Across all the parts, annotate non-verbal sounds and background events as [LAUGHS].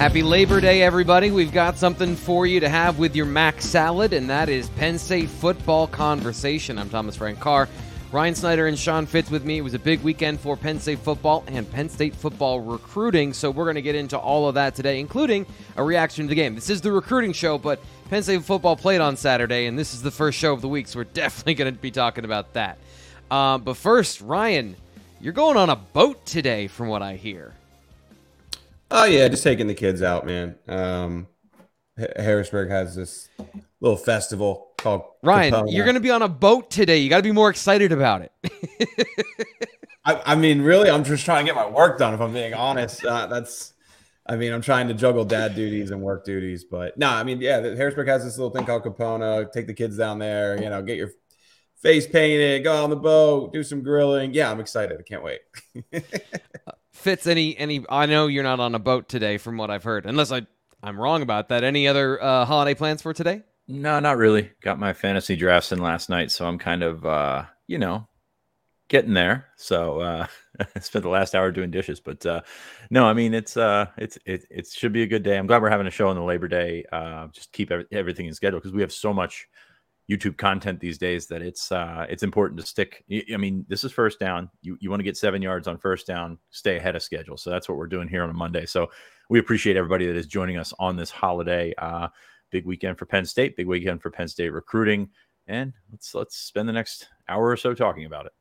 Happy Labor Day, everybody. We've got something for you to have with your Mac salad, and that is Penn State football conversation. I'm Thomas Frank Carr. Ryan Snyder and Sean Fitz with me. It was a big weekend for Penn State football and Penn State football recruiting, so we're going to get into all of that today, including a reaction to the game. This is the recruiting show, but Penn State football played on Saturday, and this is the first show of the week, so we're [LAUGHS] definitely going to be talking about that. Uh, but first, Ryan, you're going on a boat today, from what I hear. Oh yeah, just taking the kids out, man. Um, Harrisburg has this little festival called Ryan. Capella. You're going to be on a boat today. You got to be more excited about it. [LAUGHS] I, I, mean, really, I'm just trying to get my work done. If I'm being honest, uh, that's. I mean, I'm trying to juggle dad duties and work duties, but no, I mean, yeah, Harrisburg has this little thing called Kipona. Take the kids down there, you know, get your face painted, go on the boat, do some grilling. Yeah, I'm excited. I can't wait. [LAUGHS] Fitz, any any? I know you're not on a boat today, from what I've heard. Unless I I'm wrong about that. Any other uh, holiday plans for today? No, not really. Got my fantasy drafts in last night, so I'm kind of uh, you know getting there. So uh, [LAUGHS] I spent the last hour doing dishes, but uh, no, I mean it's uh, it's it, it should be a good day. I'm glad we're having a show on the Labor Day. Uh, just keep every, everything in schedule because we have so much YouTube content these days that it's uh, it's important to stick. I mean, this is first down. You you want to get seven yards on first down, stay ahead of schedule. So that's what we're doing here on a Monday. So we appreciate everybody that is joining us on this holiday. Uh, big weekend for Penn State, big weekend for Penn State recruiting, and let's let's spend the next hour or so talking about it.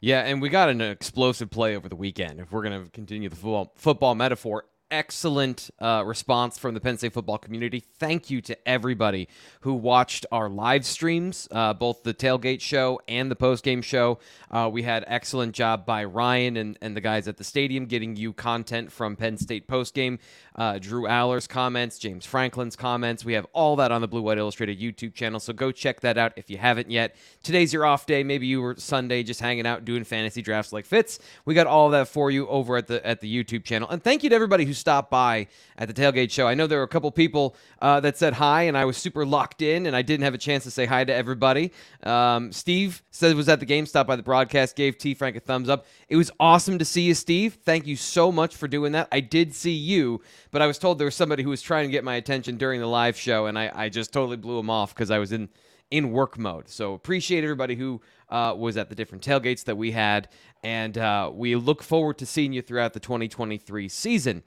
Yeah, and we got an explosive play over the weekend. If we're going to continue the football football metaphor, excellent uh, response from the Penn State football community. Thank you to everybody who watched our live streams, uh, both the tailgate show and the post game show. Uh, we had excellent job by Ryan and, and the guys at the stadium getting you content from Penn State post game. Uh, Drew Allar's comments, James Franklin's comments. We have all that on the Blue White Illustrated YouTube channel, so go check that out if you haven't yet. Today's your off day. Maybe you were Sunday just hanging out doing fantasy drafts like Fitz. We got all that for you over at the at the YouTube channel. And thank you to everybody who stopped by at the tailgate show. I know there were a couple people uh, that said hi, and I was super locked in, and I didn't have a chance to say hi to everybody. Um, Steve said was at the game, stopped by the broadcast, gave T Frank a thumbs up. It was awesome to see you, Steve. Thank you so much for doing that. I did see you, but I was told there was somebody who was trying to get my attention during the live show, and I, I just totally blew him off because I was in in work mode. So appreciate everybody who uh, was at the different tailgates that we had, and uh, we look forward to seeing you throughout the 2023 season.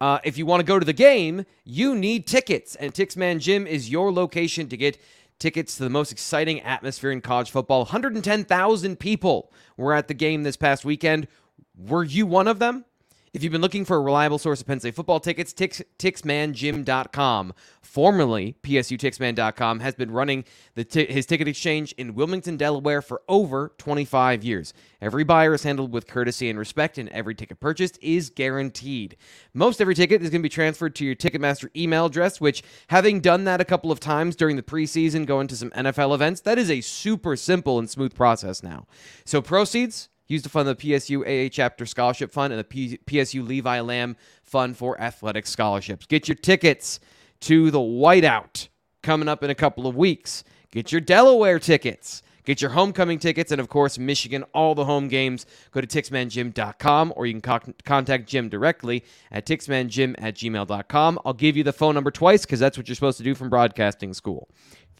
Uh, if you want to go to the game, you need tickets, and Tixman Jim is your location to get tickets to the most exciting atmosphere in college football. 110,000 people were at the game this past weekend. Were you one of them? If you've been looking for a reliable source of Penn State football tickets, Tix, TixmanJim.com, formerly PSUTixman.com, has been running t- his ticket exchange in Wilmington, Delaware for over 25 years. Every buyer is handled with courtesy and respect, and every ticket purchased is guaranteed. Most every ticket is going to be transferred to your Ticketmaster email address, which, having done that a couple of times during the preseason, going to some NFL events, that is a super simple and smooth process now. So proceeds used to fund the PSU AA Chapter Scholarship Fund and the P- PSU Levi Lamb Fund for Athletic Scholarships. Get your tickets to the Whiteout coming up in a couple of weeks. Get your Delaware tickets. Get your homecoming tickets and, of course, Michigan, all the home games. Go to TixmanJim.com or you can co- contact Jim directly at TixmanJim at gmail.com. I'll give you the phone number twice because that's what you're supposed to do from broadcasting school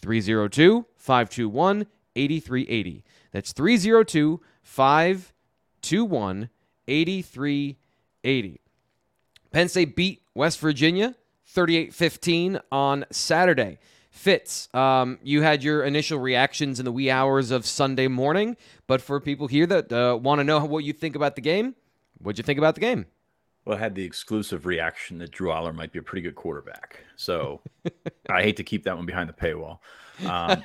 302 521 8380. That's 302 521 8380. Penn State beat West Virginia 38 15 on Saturday. Fitz, um, you had your initial reactions in the wee hours of Sunday morning, but for people here that uh, want to know what you think about the game, what'd you think about the game? Well, I had the exclusive reaction that Drew Allar might be a pretty good quarterback. So [LAUGHS] I hate to keep that one behind the paywall. Um,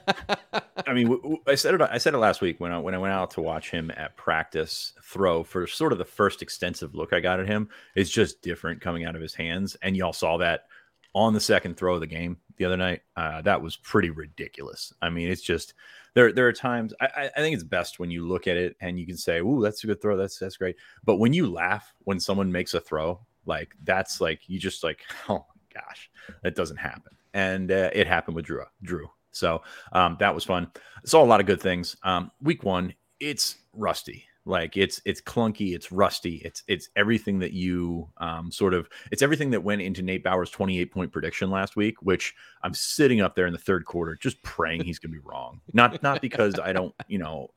I mean, I said it. I said it last week when I when I went out to watch him at practice throw for sort of the first extensive look I got at him. It's just different coming out of his hands, and y'all saw that on the second throw of the game the other night. Uh, that was pretty ridiculous. I mean, it's just there. There are times I, I think it's best when you look at it and you can say, "Ooh, that's a good throw. That's that's great." But when you laugh when someone makes a throw, like that's like you just like, [LAUGHS] oh my gosh, that doesn't happen. And uh, it happened with Drew. Drew. So um, that was fun. Saw a lot of good things. Um, week one, it's rusty. Like it's it's clunky, it's rusty, it's it's everything that you um, sort of it's everything that went into Nate Bauer's 28 point prediction last week, which I'm sitting up there in the third quarter just praying he's going to be wrong. Not not because I don't, you know,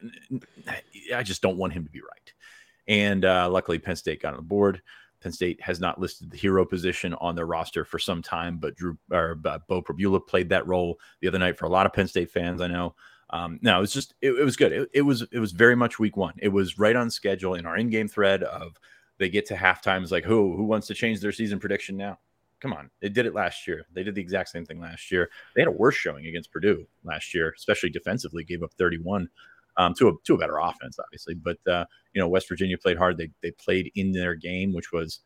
I just don't want him to be right. And uh, luckily, Penn State got on the board. Penn State has not listed the hero position on their roster for some time, but Drew or uh, Beau Pribula played that role the other night for a lot of Penn State fans. I know. Um, no, it was just it, it was good. It, it, was it was very much week one. It was right on schedule in our in-game thread of they get to halftime is like who who wants to change their season prediction now? Come on, they did it last year. They did the exact same thing last year. They had a worse showing against Purdue last year, especially defensively. Gave up 31 um, to a to a better offense, obviously. But uh, you know, West Virginia played hard. They they played in their game, which was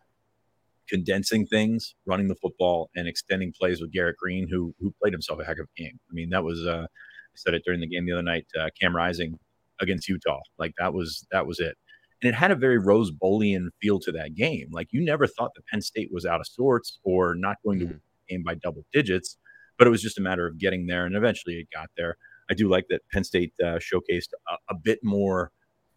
condensing things, running the football, and extending plays with Garrett Greene, who who played himself a heck of a game. I mean, that was uh, said it during the game the other night. Uh, Cam Rising against Utah, like that was that was it, and it had a very Rose Bowlian feel to that game. Like you never thought that Penn State was out of sorts or not going to mm-hmm. win the game by double digits, but it was just a matter of getting there, and eventually it got there. I do like that Penn State uh, showcased a, a bit more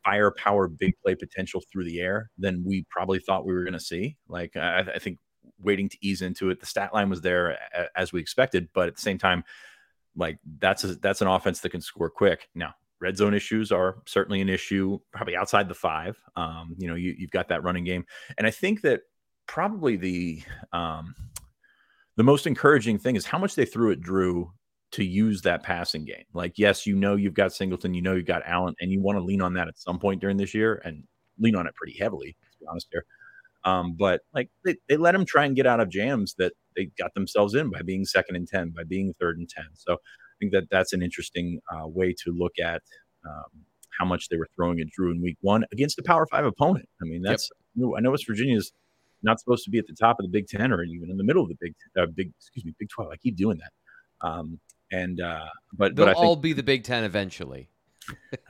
firepower, big play potential through the air than we probably thought we were going to see. Like I, I, think waiting to ease into it, the stat line was there as we expected, but at the same time, like that's a, that's an offense that can score quick. Now, red zone issues are certainly an issue, probably outside the five. Um, you know, you, you've got that running game, and I think that probably the um, the most encouraging thing is how much they threw at Drew to use that passing game. Like, yes, you know you've got Singleton, you know you've got Allen, and you want to lean on that at some point during this year and lean on it pretty heavily, to be honest here. Um, but like they, they let them try and get out of jams that they got themselves in by being second and 10, by being third and 10. So I think that that's an interesting uh, way to look at um, how much they were throwing at Drew in week one against a power five opponent. I mean, that's, yep. I know West Virginia's not supposed to be at the top of the Big Ten or even in the middle of the Big, uh, big, excuse me, Big 12. I keep doing that. Um, and uh, but they'll but all be the Big Ten eventually. [LAUGHS]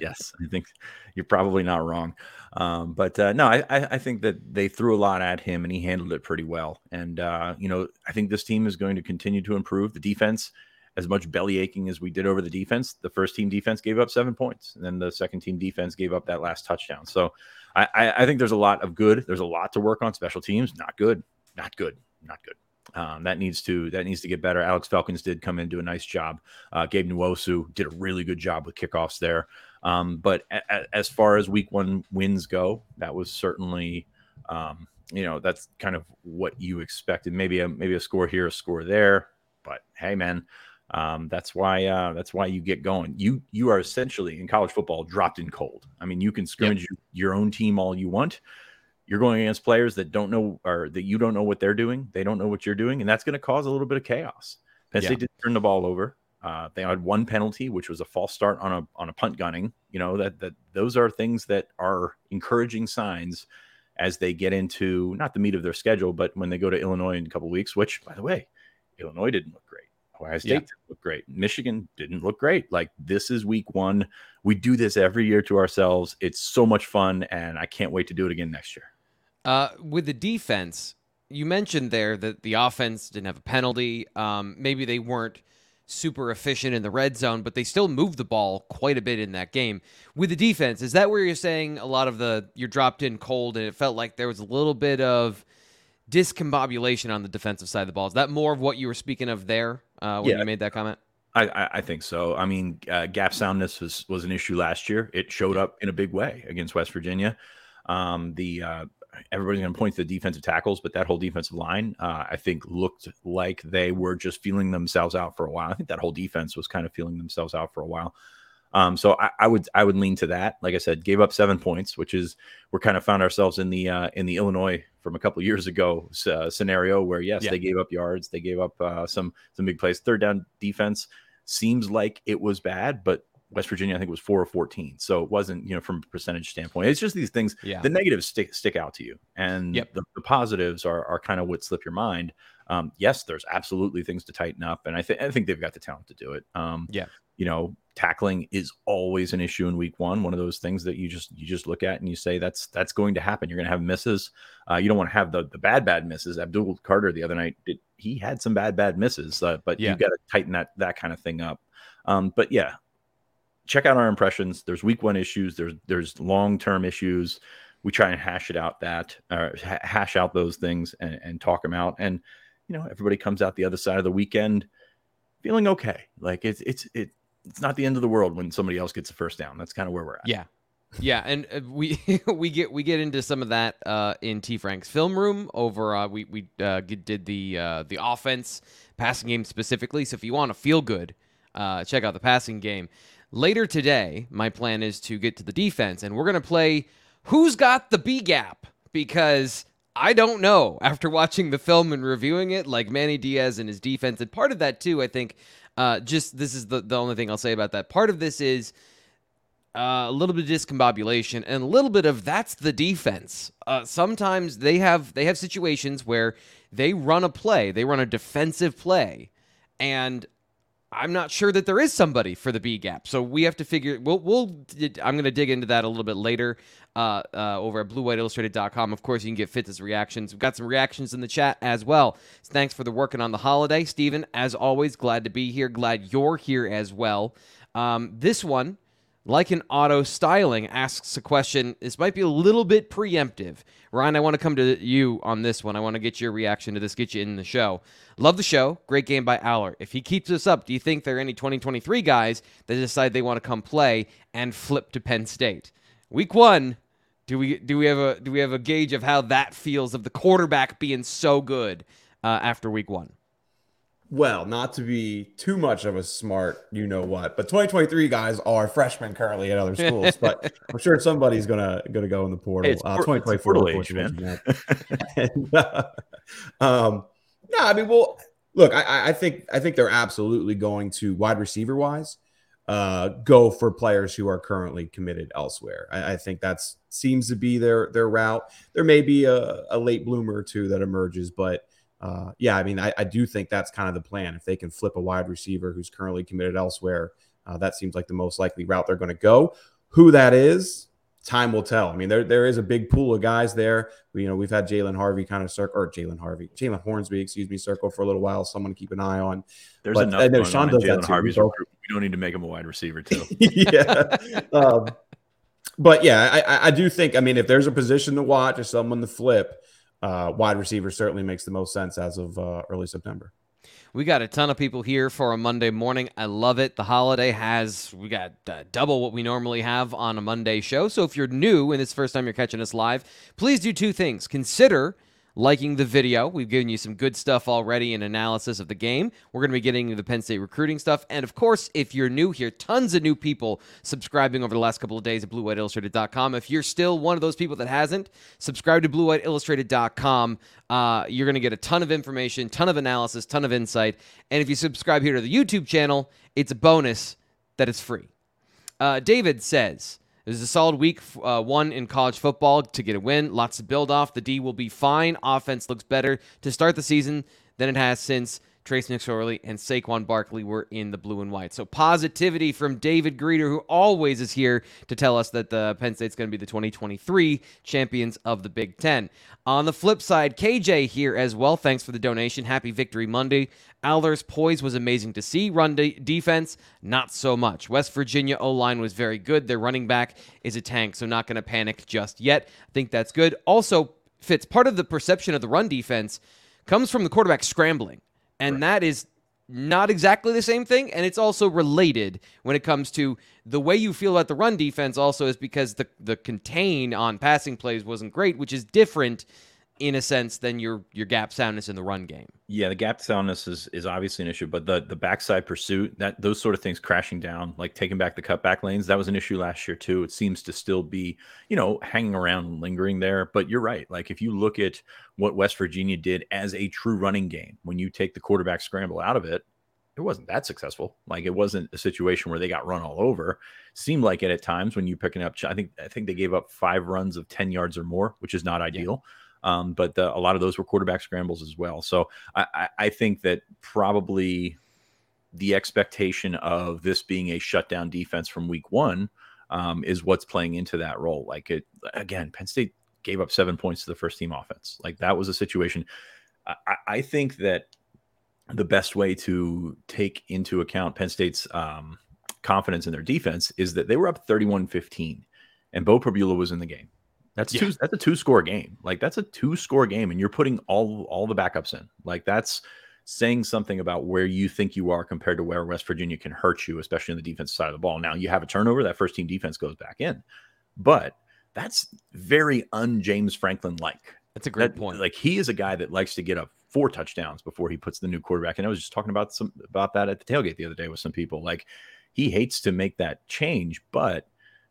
yes, I think you're probably not wrong. Um, but uh, no, I, I think that they threw a lot at him and he handled it pretty well. And uh, you know, I think this team is going to continue to improve. The defense, as much belly aching as we did over the defense, the first team defense gave up seven points, and then the second team defense gave up that last touchdown. So I, I think there's a lot of good. There's a lot to work on. Special teams, not good, not good, not good. Um, that needs to that needs to get better. Alex Felkins did come in do a nice job. Uh, Gabe Nwosu did a really good job with kickoffs there. Um, but a, a, as far as week one wins go, that was certainly um, you know that's kind of what you expected. Maybe a maybe a score here, a score there. But hey, man, um, that's why uh, that's why you get going. You you are essentially in college football dropped in cold. I mean, you can scrimmage yep. your, your own team all you want you're going against players that don't know or that you don't know what they're doing. They don't know what you're doing, and that's going to cause a little bit of chaos. Penn yeah. State did turn the ball over. Uh, they had one penalty, which was a false start on a on a punt gunning. You know that that those are things that are encouraging signs as they get into not the meat of their schedule, but when they go to Illinois in a couple weeks. Which, by the way, Illinois didn't look great. Ohio State yeah. didn't look great. Michigan didn't look great. Like this is week one. We do this every year to ourselves. It's so much fun, and I can't wait to do it again next year. Uh, with the defense, you mentioned there that the offense didn't have a penalty. Um, maybe they weren't super efficient in the red zone, but they still moved the ball quite a bit in that game. With the defense, is that where you're saying a lot of the you're dropped in cold and it felt like there was a little bit of discombobulation on the defensive side of the ball? Is that more of what you were speaking of there uh, when yeah. you made that comment? I, I, think so. I mean, uh, gap soundness was was an issue last year. It showed up in a big way against West Virginia. Um, the uh, everybody's going to point to the defensive tackles, but that whole defensive line, uh, I think, looked like they were just feeling themselves out for a while. I think that whole defense was kind of feeling themselves out for a while. Um, so I, I, would I would lean to that. Like I said, gave up seven points, which is we're kind of found ourselves in the uh, in the Illinois from a couple years ago uh, scenario where yes, yeah. they gave up yards, they gave up uh, some some big plays. Third down defense seems like it was bad, but West Virginia, I think, was four or 14. So it wasn't, you know, from a percentage standpoint. It's just these things, yeah. the negatives stick stick out to you. And yep. the, the, positives are, are kind of what slip your mind. Um, yes, there's absolutely things to tighten up. And I think I think they've got the talent to do it. Um, yeah. You know, tackling is always an issue in week one. One of those things that you just you just look at and you say that's that's going to happen. You're going to have misses. Uh, you don't want to have the the bad bad misses. Abdul Carter the other night did he had some bad bad misses, uh, but yeah. you got to tighten that that kind of thing up. Um, but yeah, check out our impressions. There's week one issues. There's there's long term issues. We try and hash it out that uh, hash out those things and, and talk them out. And you know, everybody comes out the other side of the weekend feeling okay. Like it's it's it, it's not the end of the world when somebody else gets a first down. That's kind of where we're at. Yeah. Yeah, and uh, we [LAUGHS] we get we get into some of that uh, in T Frank's film room over. Uh, we we uh, did the uh, the offense passing game specifically. So if you want to feel good, check out the passing game. Later today, my plan is to get to the defense, and we're gonna play who's got the B gap because I don't know [LAUGHS] after watching the film and reviewing it, like Manny Diaz and his defense, and part of that too, I think. just this is the the only thing I'll say about that. Part of this is uh, a little bit of discombobulation and a little bit of that's the defense. Uh, sometimes they have they have situations where they run a play, they run a defensive play, and I'm not sure that there is somebody for the B gap. So we have to figure. We'll. we'll I'm going to dig into that a little bit later uh, uh, over at BlueWhiteIllustrated.com. Of course, you can get Fitz's reactions. We've got some reactions in the chat as well. So thanks for the working on the holiday, Stephen. As always, glad to be here. Glad you're here as well. Um, this one like an auto styling asks a question. This might be a little bit preemptive. Ryan i want to come to you on this one. I want to get your reaction to this get you in the show. Love the show. Great game by Allar. if he keeps this up do you think there are any 2023 guys that decide they want to come play and flip to penn state? Week one do we do we have a do we have a gauge of how that feels of the quarterback being so good uh, after week one well, not to be too much of a smart, you know what, but 2023 guys are freshmen currently at other schools. [LAUGHS] but I'm sure somebody's gonna gonna go in the portal. Hey, uh, 2024 portal age, man. [LAUGHS] and, uh, um, no, I mean, well, look, I, I think I think they're absolutely going to wide receiver wise uh, go for players who are currently committed elsewhere. I, I, think that's seems to be their their route. There may be a, a late bloomer or two that emerges, but uh, yeah, I mean, I, I, do think that's kind of the plan. If they can flip a wide receiver who's currently committed elsewhere, uh, that seems like the most likely route they're going to go. Who that is, time will tell. I mean, there there is a big pool of guys there. We, you know, we've had Jalen Harvey kind of circle, or Jalen Harvey, Jalen Hornsby, excuse me, circle for a little while. Someone to keep an eye on. There's but, enough. I know Sean does Jalen Harvey's we, we don't need to make him a wide receiver too. [LAUGHS] yeah. um, but yeah, I, I do think. I mean, if there's a position to watch or someone to flip uh, wide receiver certainly makes the most sense as of uh, early September. We got a ton of people here for a Monday morning. I love it. The holiday has, we got uh, double what we normally have on a Monday show. So if you're new and it's first time you're catching us live, please do two things. Consider liking the video. We've given you some good stuff already in analysis of the game. We're going to be getting into the Penn State recruiting stuff. And of course, if you're new here, tons of new people subscribing over the last couple of days at BlueWhiteIllustrated.com. If you're still one of those people that hasn't, subscribe to BlueWhiteIllustrated.com. Uh, you're going to get a ton of information, ton of analysis, ton of insight. And if you subscribe here to the YouTube channel, it's a bonus that it's free. Uh, David says, it was a solid week uh, one in college football to get a win. Lots to build off. The D will be fine. Offense looks better to start the season than it has since Trace McSorley and Saquon Barkley were in the blue and white. So positivity from David Greeter, who always is here to tell us that the Penn State's going to be the 2023 champions of the Big Ten. On the flip side, KJ here as well. Thanks for the donation. Happy Victory Monday. Allar's poise was amazing to see. Run de- defense, not so much. West Virginia O line was very good. Their running back is a tank, so not going to panic just yet. I think that's good. Also, Fitz, part of the perception of the run defense comes from the quarterback scrambling. And right. that is not exactly the same thing. And it's also related when it comes to the way you feel about the run defense, also, is because the, the contain on passing plays wasn't great, which is different in a sense than your your gap soundness in the run game. Yeah, the gap soundness is is obviously an issue, but the the backside pursuit, that those sort of things crashing down, like taking back the cutback lanes, that was an issue last year too. It seems to still be, you know, hanging around and lingering there. But you're right. Like if you look at what West Virginia did as a true running game, when you take the quarterback scramble out of it, it wasn't that successful. Like it wasn't a situation where they got run all over. Seemed like it at times when you picking up. I think I think they gave up five runs of ten yards or more, which is not ideal. Yeah. Um, but the, a lot of those were quarterback scrambles as well. So I, I, think that probably the expectation of this being a shutdown defense from week one um, is what's playing into that role. Like it again, Penn State gave up seven points to the first team offense. Like that was a situation. I, I think that the best way to take into account Penn State's um, confidence in their defense is that they were up 31-15 and Beau Pribula was in the game. That's yeah. two that's a two score game. Like that's a two score game and you're putting all all the backups in. Like that's saying something about where you think you are compared to where West Virginia can hurt you, especially on the defensive side of the ball. Now you have a turnover, that first team defense goes back in. But that's very un James Franklin like. That's a great that, point. Like he is a guy that likes to get up four touchdowns before he puts the new quarterback. And I was just talking about some about that at the tailgate the other day with some people. Like he hates to make that change, but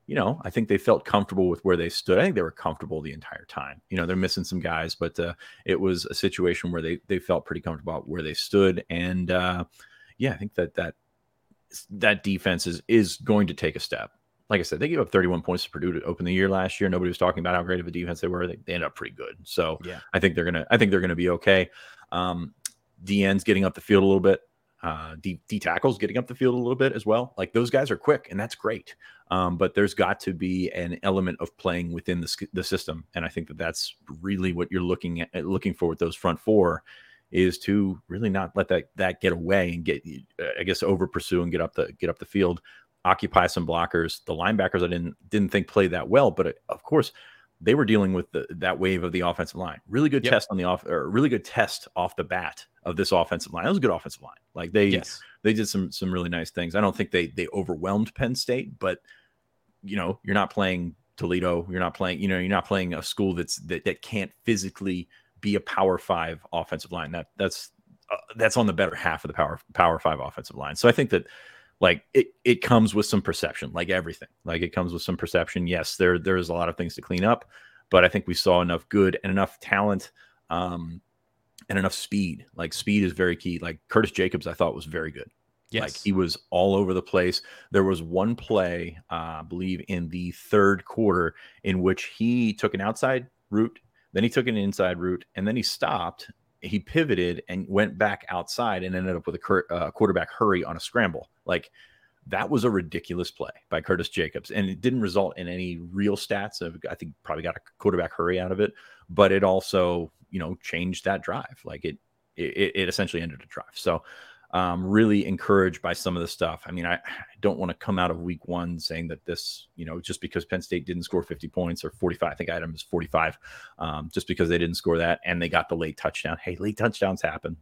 you know, I think they felt comfortable with where they stood. I think they were comfortable the entire time. You know, they're missing some guys, but uh, it was a situation where they they felt pretty comfortable about where they stood. And uh, yeah, I think that that that defense is is going to take a step. Like I said, they gave up 31 points to Purdue to open the year last year. Nobody was talking about how great of a defense they were. They, they ended up pretty good. So yeah, I think they're gonna I think they're gonna be okay. Um, DN's getting up the field a little bit. Uh, D, D tackles getting up the field a little bit as well. Like those guys are quick, and that's great. Um, but there's got to be an element of playing within the, the system, and I think that that's really what you're looking at, looking for with those front four, is to really not let that that get away and get, uh, I guess, over pursue and get up the get up the field, occupy some blockers. The linebackers I didn't didn't think played that well, but uh, of course they were dealing with the, that wave of the offensive line. Really good yep. test on the off, or really good test off the bat of this offensive line. That was a good offensive line. Like they yes. they did some some really nice things. I don't think they they overwhelmed Penn State, but you know, you're not playing Toledo, you're not playing, you know, you're not playing a school that's that, that can't physically be a power 5 offensive line. That that's uh, that's on the better half of the power power 5 offensive line. So I think that like it it comes with some perception, like everything. Like it comes with some perception. Yes, there there's a lot of things to clean up, but I think we saw enough good and enough talent um and enough speed. Like speed is very key. Like Curtis Jacobs, I thought was very good. Yes. Like he was all over the place. There was one play, uh, I believe, in the third quarter in which he took an outside route, then he took an inside route, and then he stopped. He pivoted and went back outside and ended up with a cur- uh, quarterback hurry on a scramble. Like that was a ridiculous play by Curtis Jacobs, and it didn't result in any real stats. I think probably got a quarterback hurry out of it, but it also you know changed that drive. Like it it, it essentially ended a drive. So um, really encouraged by some of the stuff. I mean, I, I don't want to come out of week one saying that this, you know, just because Penn State didn't score 50 points or 45, I think item is 45, um, just because they didn't score that and they got the late touchdown. Hey, late touchdowns happen.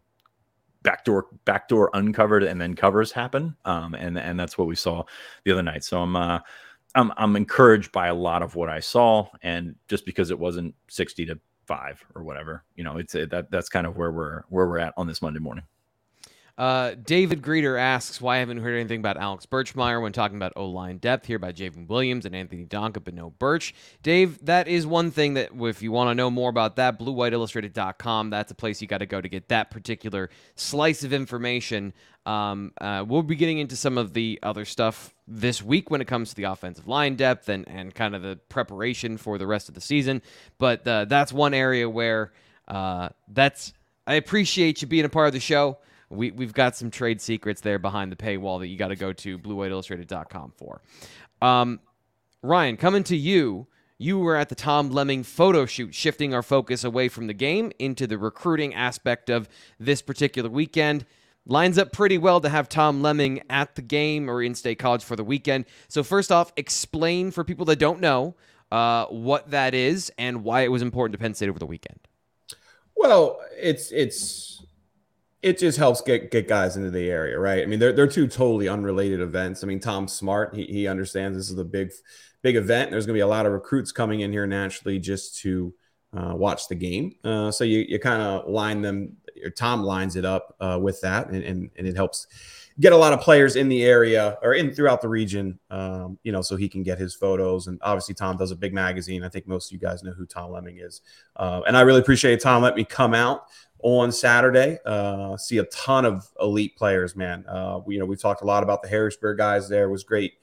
Backdoor, backdoor uncovered and then covers happen. Um, and, and that's what we saw the other night. So I'm, uh, I'm, I'm encouraged by a lot of what I saw. And just because it wasn't 60 to five or whatever, you know, it's that that's kind of where we're, where we're at on this Monday morning. Uh, David Greeter asks, why I haven't heard anything about Alex Birchmeier when talking about O line depth here by J'ven Williams and Anthony Donkoh, but no Birch? Dave, that is one thing that if you want to know more about that, bluewhiteillustrated.com, that's a place you got to go to get that particular slice of information. Um, uh, we'll be getting into some of the other stuff this week when it comes to the offensive line depth and, and kind of the preparation for the rest of the season. But uh, that's one area where uh, that's I appreciate you being a part of the show we, we've got some trade secrets there behind the paywall that you got to go to bluewhiteillustrated.com for. Um, Ryan, coming to you, you were at the Tom Lemming photo shoot, shifting our focus away from the game into the recruiting aspect of this particular weekend. Lines up pretty well to have Tom Lemming at the game or in state college for the weekend. So, first off, explain for people that don't know uh, what that is and why it was important to Penn State over the weekend. Well, it's it's it just helps get get guys into the area, right? I mean, they're they're two totally unrelated events. I mean, Tom's smart; he he understands this is a big big event. There's going to be a lot of recruits coming in here naturally just to uh, watch the game. Uh, so you you kind of line them. Tom lines it up uh, with that, and, and and it helps get a lot of players in the area or in throughout the region. Um, you know, so he can get his photos. And obviously, Tom does a big magazine. I think most of you guys know who Tom Lemming is, uh, and I really appreciate Tom let me come out on Saturday. Uh, see a ton of elite players, man. Uh, we, you know, we've talked a lot about the Harrisburg guys there. It was great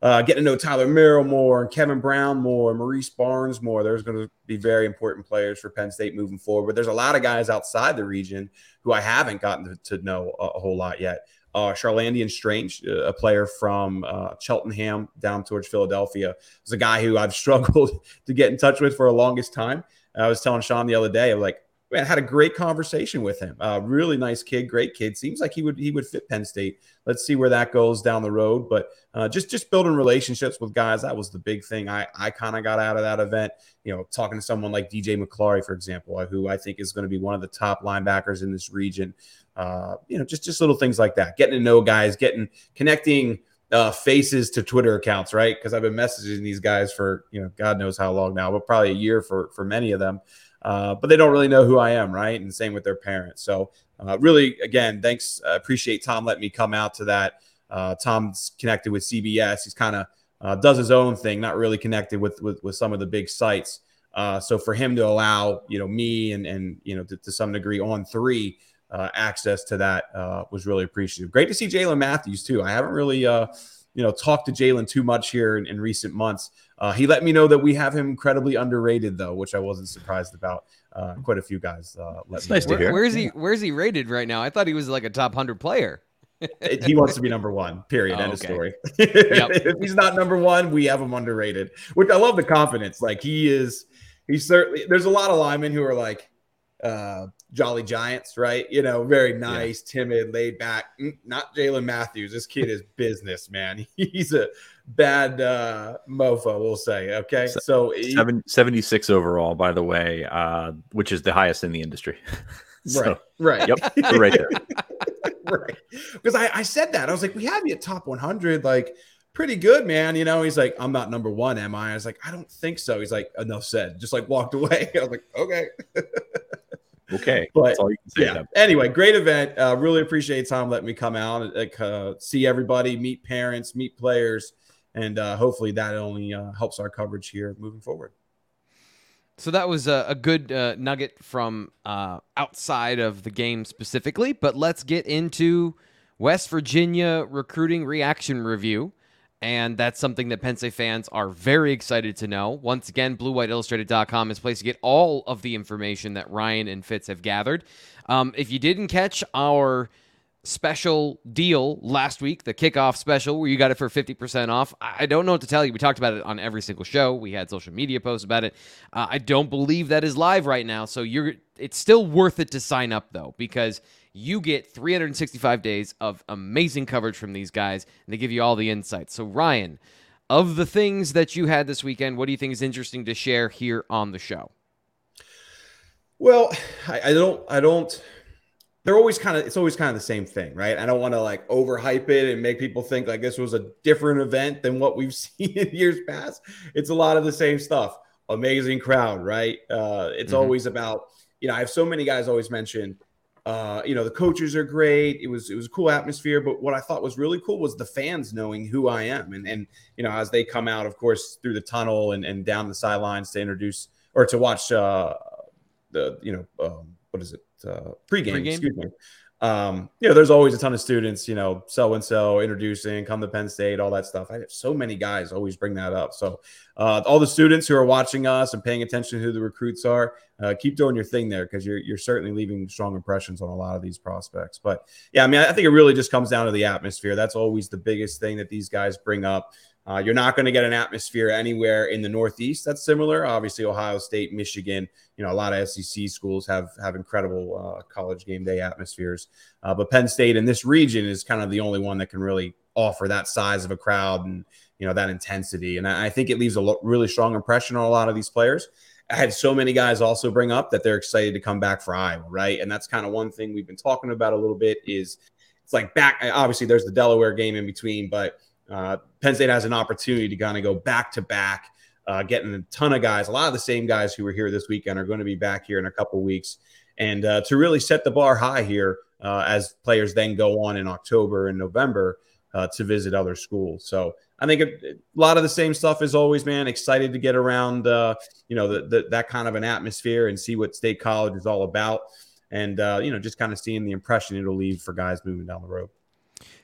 uh, getting to know Tyler Merrill more and Kevin Brown more and Maurice Barnes more. There's going to be very important players for Penn State moving forward. But there's a lot of guys outside the region who I haven't gotten to, to know a, a, whole lot yet. Uh, Charlandian Strange, uh, a player from uh, Cheltenham down towards Philadelphia, is a guy who I've [LAUGHS] struggled to get in touch with for the longest time. I was telling Sean the other day, I'm like, man, had a great conversation with him. Uh, really nice kid, great kid. Seems like he would he would fit Penn State. Let's see where that goes down the road. But uh, just just building relationships with guys that was the big thing. I I kind of got out of that event. You know, talking to someone like DJ McClary, for example, who I think is going to be one of the top linebackers in this region. Uh, you know, just just little things like that. Getting to know guys, getting connecting uh, faces to Twitter accounts, right? Because I've been messaging these guys for you know God knows how long now, but probably a year for for many of them. Uh, but they don't really know who I am, right? And same with their parents. So uh, really, again, thanks. I appreciate Tom letting me come out to that. Uh, Tom's connected with CBS. He's kind of uh, does his own thing, not really connected with with, with some of the big sites. Uh, so for him to allow you know me and and you know to, to some degree On3 uh, access to that was really appreciative. Great to see Jalen Matthews too. I haven't really you know talked to Jalen too much here in, in recent months. Uh, he let me know that we have him incredibly underrated though, which I wasn't surprised about. Uh, quite a few guys uh, let it's me nice know. to hear. Where's he? Where's he rated right now? I thought he was like a top hundred player. he wants to be number one. Period. Oh, End okay. of story. yep. [LAUGHS] if he's not number one, we have him underrated. Which I love the confidence. Like he is. He's certainly. There's a lot of linemen who are like, uh, Jolly Giants, right? You know, very nice, yeah. timid, laid back. Mm, not Jalen Matthews. This kid is business, man. [LAUGHS] He's a bad uh, mofo, we'll say. Okay. So Seven, 76 overall, by the way, uh, which is the highest in the industry. [LAUGHS] so, right. Right. Yep. right there. [LAUGHS] right. Because I, I said that. I was like, we have you at top 100. Like, pretty good, man. You know, he's like, I'm not number one, am I? I was like, I don't think so. He's like, enough said. Just like walked away. [LAUGHS] I was like, okay. Okay, but yeah. Anyway, great event. Uh, really appreciate Tom letting me come out, like, uh, see everybody, meet parents, meet players, and uh, hopefully that only uh, helps our coverage here moving forward. So that was a, a good uh, nugget from uh, outside of the game specifically, but let's get into West Virginia recruiting reaction review. And that's something that Penn State fans are very excited to know. Once again, BlueWhiteIllustrated.com is a place to get all of the information that Ryan and Fitz have gathered. Um, if you didn't catch our special deal last week, the kickoff special, where you got it for 50% off. I don't know what to tell you. We talked about it on every single show. We had social media posts about it. Uh, I don't believe that is live right now. So you're it's still worth it to sign up though, because you get 365 days of amazing coverage from these guys, and they give you all the insights. So, Ryan, of the things that you had this weekend, what do you think is interesting to share here on the show? Well, I, I don't, I don't. They're always kind of, it's always kind of the same thing, right? I don't want to like overhype it and make people think like this was a different event than what we've [LAUGHS] seen in years past. It's a lot of the same stuff. Amazing crowd, right? Uh, it's mm-hmm. always about, you know, I have so many guys always mention uh, you know, the coaches are great. It was it was a cool atmosphere, but what I thought was really cool was the fans knowing who I am, and and you know, as they come out, of course, through the tunnel and, and down the sidelines to introduce or to watch uh, the you know um, what is it uh, pregame, pregame? Excuse me um, you know, there's always a ton of students, you know, so and so introducing, come to Penn State, all that stuff. I have so many guys always bring that up. So, uh, all the students who are watching us and paying attention to who the recruits are, uh, keep doing your thing there because you're you're certainly leaving strong impressions on a lot of these prospects. But yeah, I mean, I think it really just comes down to the atmosphere. That's always the biggest thing that these guys bring up. Uh, you're not going to get an atmosphere anywhere in the Northeast that's similar. Obviously, Ohio State, Michigan, you know, a lot of SEC schools have have incredible uh, college game day atmospheres. Uh, but Penn State in this region is kind of the only one that can really offer that size of a crowd and you know that intensity. And I, think it leaves a lo- really strong impression on a lot of these players. I had so many guys also bring up that they're excited to come back for Iowa, right? And that's kind of one thing we've been talking about a little bit. Is it's like back. Obviously, there's the Delaware game in between, but uh, Penn State has an opportunity to kind of go back to back, uh, getting a ton of guys. A lot of the same guys who were here this weekend are going to be back here in a couple weeks, and uh, to really set the bar high here uh, as players then go on in October and November uh, to visit other schools. So I think a, lot of the same stuff as always, man. Excited to get around, uh, you know, the, the, that kind of an atmosphere and see what State College is all about, and you know, just kind of seeing the impression it'll leave for guys moving down the road.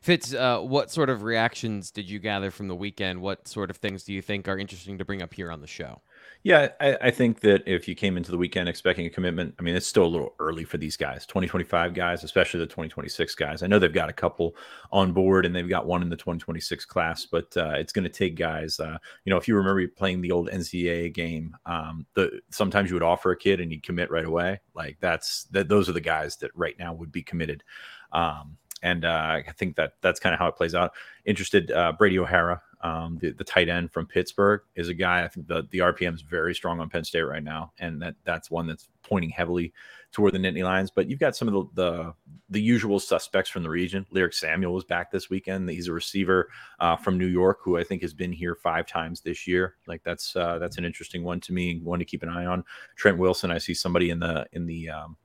Fitz, uh, what sort of reactions did you gather from the weekend? What sort of things do you think are interesting to bring up here on the show? Yeah, I, I, think that if you came into the weekend expecting a commitment, I mean, it's still a little early for these guys, 2025 guys, especially the 2026 guys. I know they've got a couple on board and they've got one in the 2026 class, but uh, it's going to take guys. Uh, you know, if you remember playing the old NCAA game, um, the sometimes you would offer a kid and he'd commit right away. Like that's that. Those are the guys that right now would be committed. Um, and uh, I think that that's kind of how it plays out. Interested, uh, Brady O'Hara, um, the, the tight end from Pittsburgh is a guy. I think the the RPM is very strong on Penn State right now, and that that's one that's pointing heavily toward the Nittany Lions. But you've got some of the the, the usual suspects from the region. Lyric Samuel was back this weekend. He's a receiver uh, from New York who I think has been here five times this year. Like that's uh, that's an interesting one to me, one to keep an eye on. Trent Wilson, I see somebody in the in the um,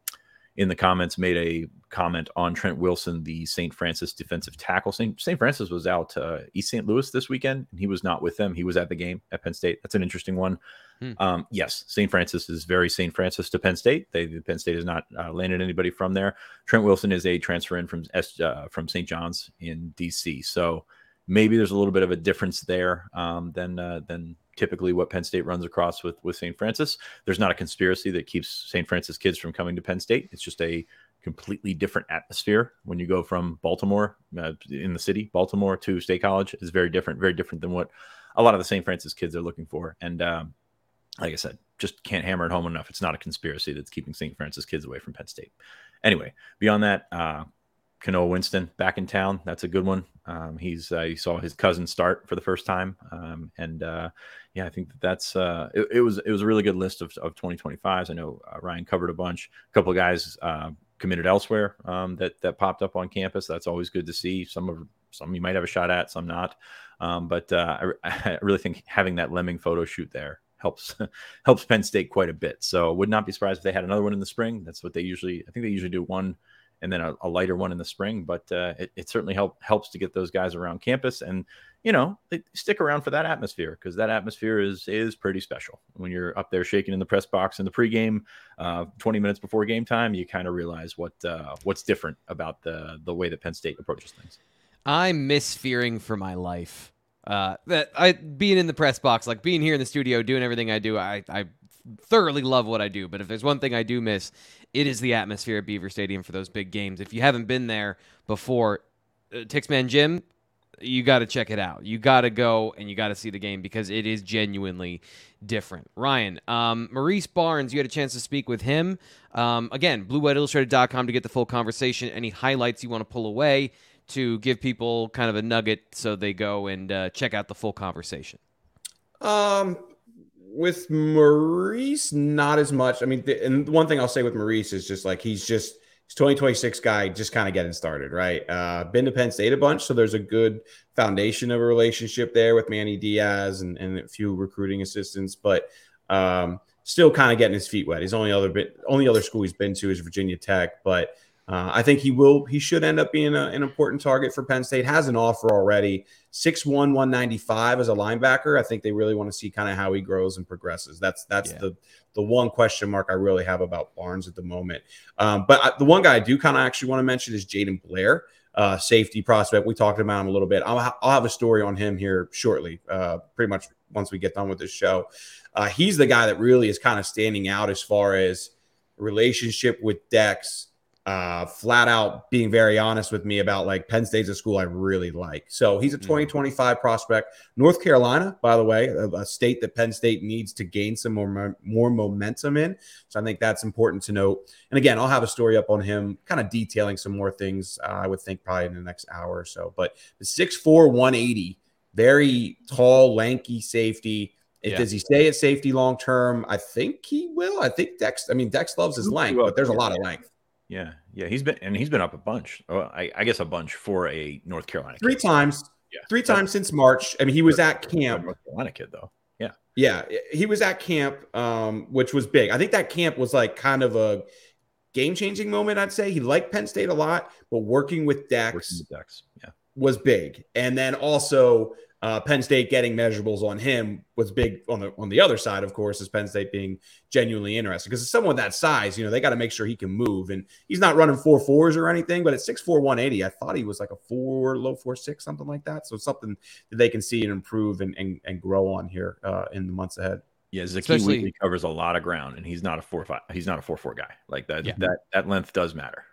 in the comments made a comment on Trent Wilson, the St. Frances defensive tackle. St. St. Frances was out uh, East St. Louis this weekend, and he was not with them. He was at the game at Penn State. That's an interesting one. Hmm. Um, yes, St. Frances is very St. Francis to Penn State. They, Penn State has not uh, landed anybody from there. Trent Wilson is a transfer in from S, uh, from St. John's in DC. So maybe there's a little bit of a difference there um, than uh, than typically what Penn State runs across with with St. Frances. There's not a conspiracy that keeps St. Frances kids from coming to Penn State. It's just a completely different atmosphere when you go from Baltimore uh, in the city, Baltimore to State College is very different, very different than what a lot of the St. Frances kids are looking for. And um, like I said, just can't hammer it home enough. It's not a conspiracy that's keeping St. Frances kids away from Penn State. Anyway, beyond that, uh, Kanoa Winston back in town. That's a good one. Um, he's uh, he saw his cousin start for the first time, um, and uh, yeah, I think that that's uh, it, it, was it was a really good list of, of 2025s. I know uh, Ryan covered a bunch. A couple of guys uh, committed elsewhere um, that that popped up on campus. That's always good to see. Some of some you might have a shot at, some not. Um, but uh, I, [LAUGHS] I really think having that lemming photo shoot there helps [LAUGHS] helps Penn State quite a bit. So would not be surprised if they had another one in the spring. That's what they usually. I think they usually do one and then a, a lighter one in the spring. But uh, it, it, certainly help, helps to get those guys around campus, and you know stick around for that atmosphere because that atmosphere is is pretty special. When you're up there shaking in the press box in the pregame, uh, 20 minutes before game time, you kind of realize what uh, what's different about the the way that Penn State approaches things. I miss fearing for my life. Uh, that I being in the press box, like being here in the studio, doing everything I do, I, I thoroughly love what I do. But if there's one thing I do miss, it is the atmosphere at Beaver Stadium for those big games. If you haven't been there before, uh, Tixman Jim, you got to check it out. You got to go and you got to see the game because it is genuinely different. Ryan, um, Maurice Barnes, you had a chance to speak with him. Um, again, bluewhiteillustrated.com to get the full conversation. Any highlights you want to pull away to give people kind of a nugget so they go and uh, check out the full conversation? Um, with Maurice, not as much. I mean, the, and one thing I'll say with Maurice is just like he's just he's 2026 guy, just kind of getting started, right? Uh, been to Penn State a bunch, so there's a good foundation of a relationship there with Manny Diaz and, and a few recruiting assistants, but um, still kind of getting his feet wet. His only other bit, only other school he's been to is Virginia Tech, but uh, I think he will. He should end up being a, an important target for Penn State. Has an offer already. 6'1", 195 as a linebacker. I think they really want to see kind of how he grows and progresses. That's that's yeah. the the one question mark I really have about Barnes at the moment. Um, but I, the one guy I do kind of actually want to mention is Jaden Blair, uh, safety prospect. We talked about him a little bit. I'll, ha- I'll have a story on him here shortly. Uh, pretty much once we get done with this show. Uh, he's the guy that really is kind of standing out as far as relationship with Dex uh, flat out being very honest with me about like Penn State's a school I really like. So he's a mm-hmm. 2025 prospect. North Carolina, by the way, a, a, state that Penn State needs to gain some more more momentum in. So I think that's important to note. And again, I'll have a story up on him, kind of detailing some more things. Uh, I would think probably in the next hour or so. But the 6'4", 180, very tall, lanky safety. Yeah. Does he stay at safety long term? I think he will. I think Dex. I mean, Dex loves his length, but there's a lot of length. Yeah, yeah, he's been and he's been up a bunch. Oh, I, I guess a bunch for a North Carolina. Three kid. times. Yeah, three times since March. I mean, he was at camp. North Carolina kid though. Yeah, yeah, he was at camp, um, which was big. I think that camp was like kind of a game changing moment. I'd say he liked Penn State a lot, but working with Dex, working with Dex, yeah, was big. And then also uh, Penn State getting measurables on him was big on the on the other side, of course, is Penn State being genuinely interested because it's someone that size, you know, they got to make sure he can move, and he's not running four fours or anything, but at six four one eighty, I thought he was like a four low four six something like that. So something that they can see and improve and and, and grow on here uh, in the months ahead. Yeah, Zakee Especially, covers a lot of ground, and he's not a four five. He's not a four four guy. Like that. Yeah. That that length does matter.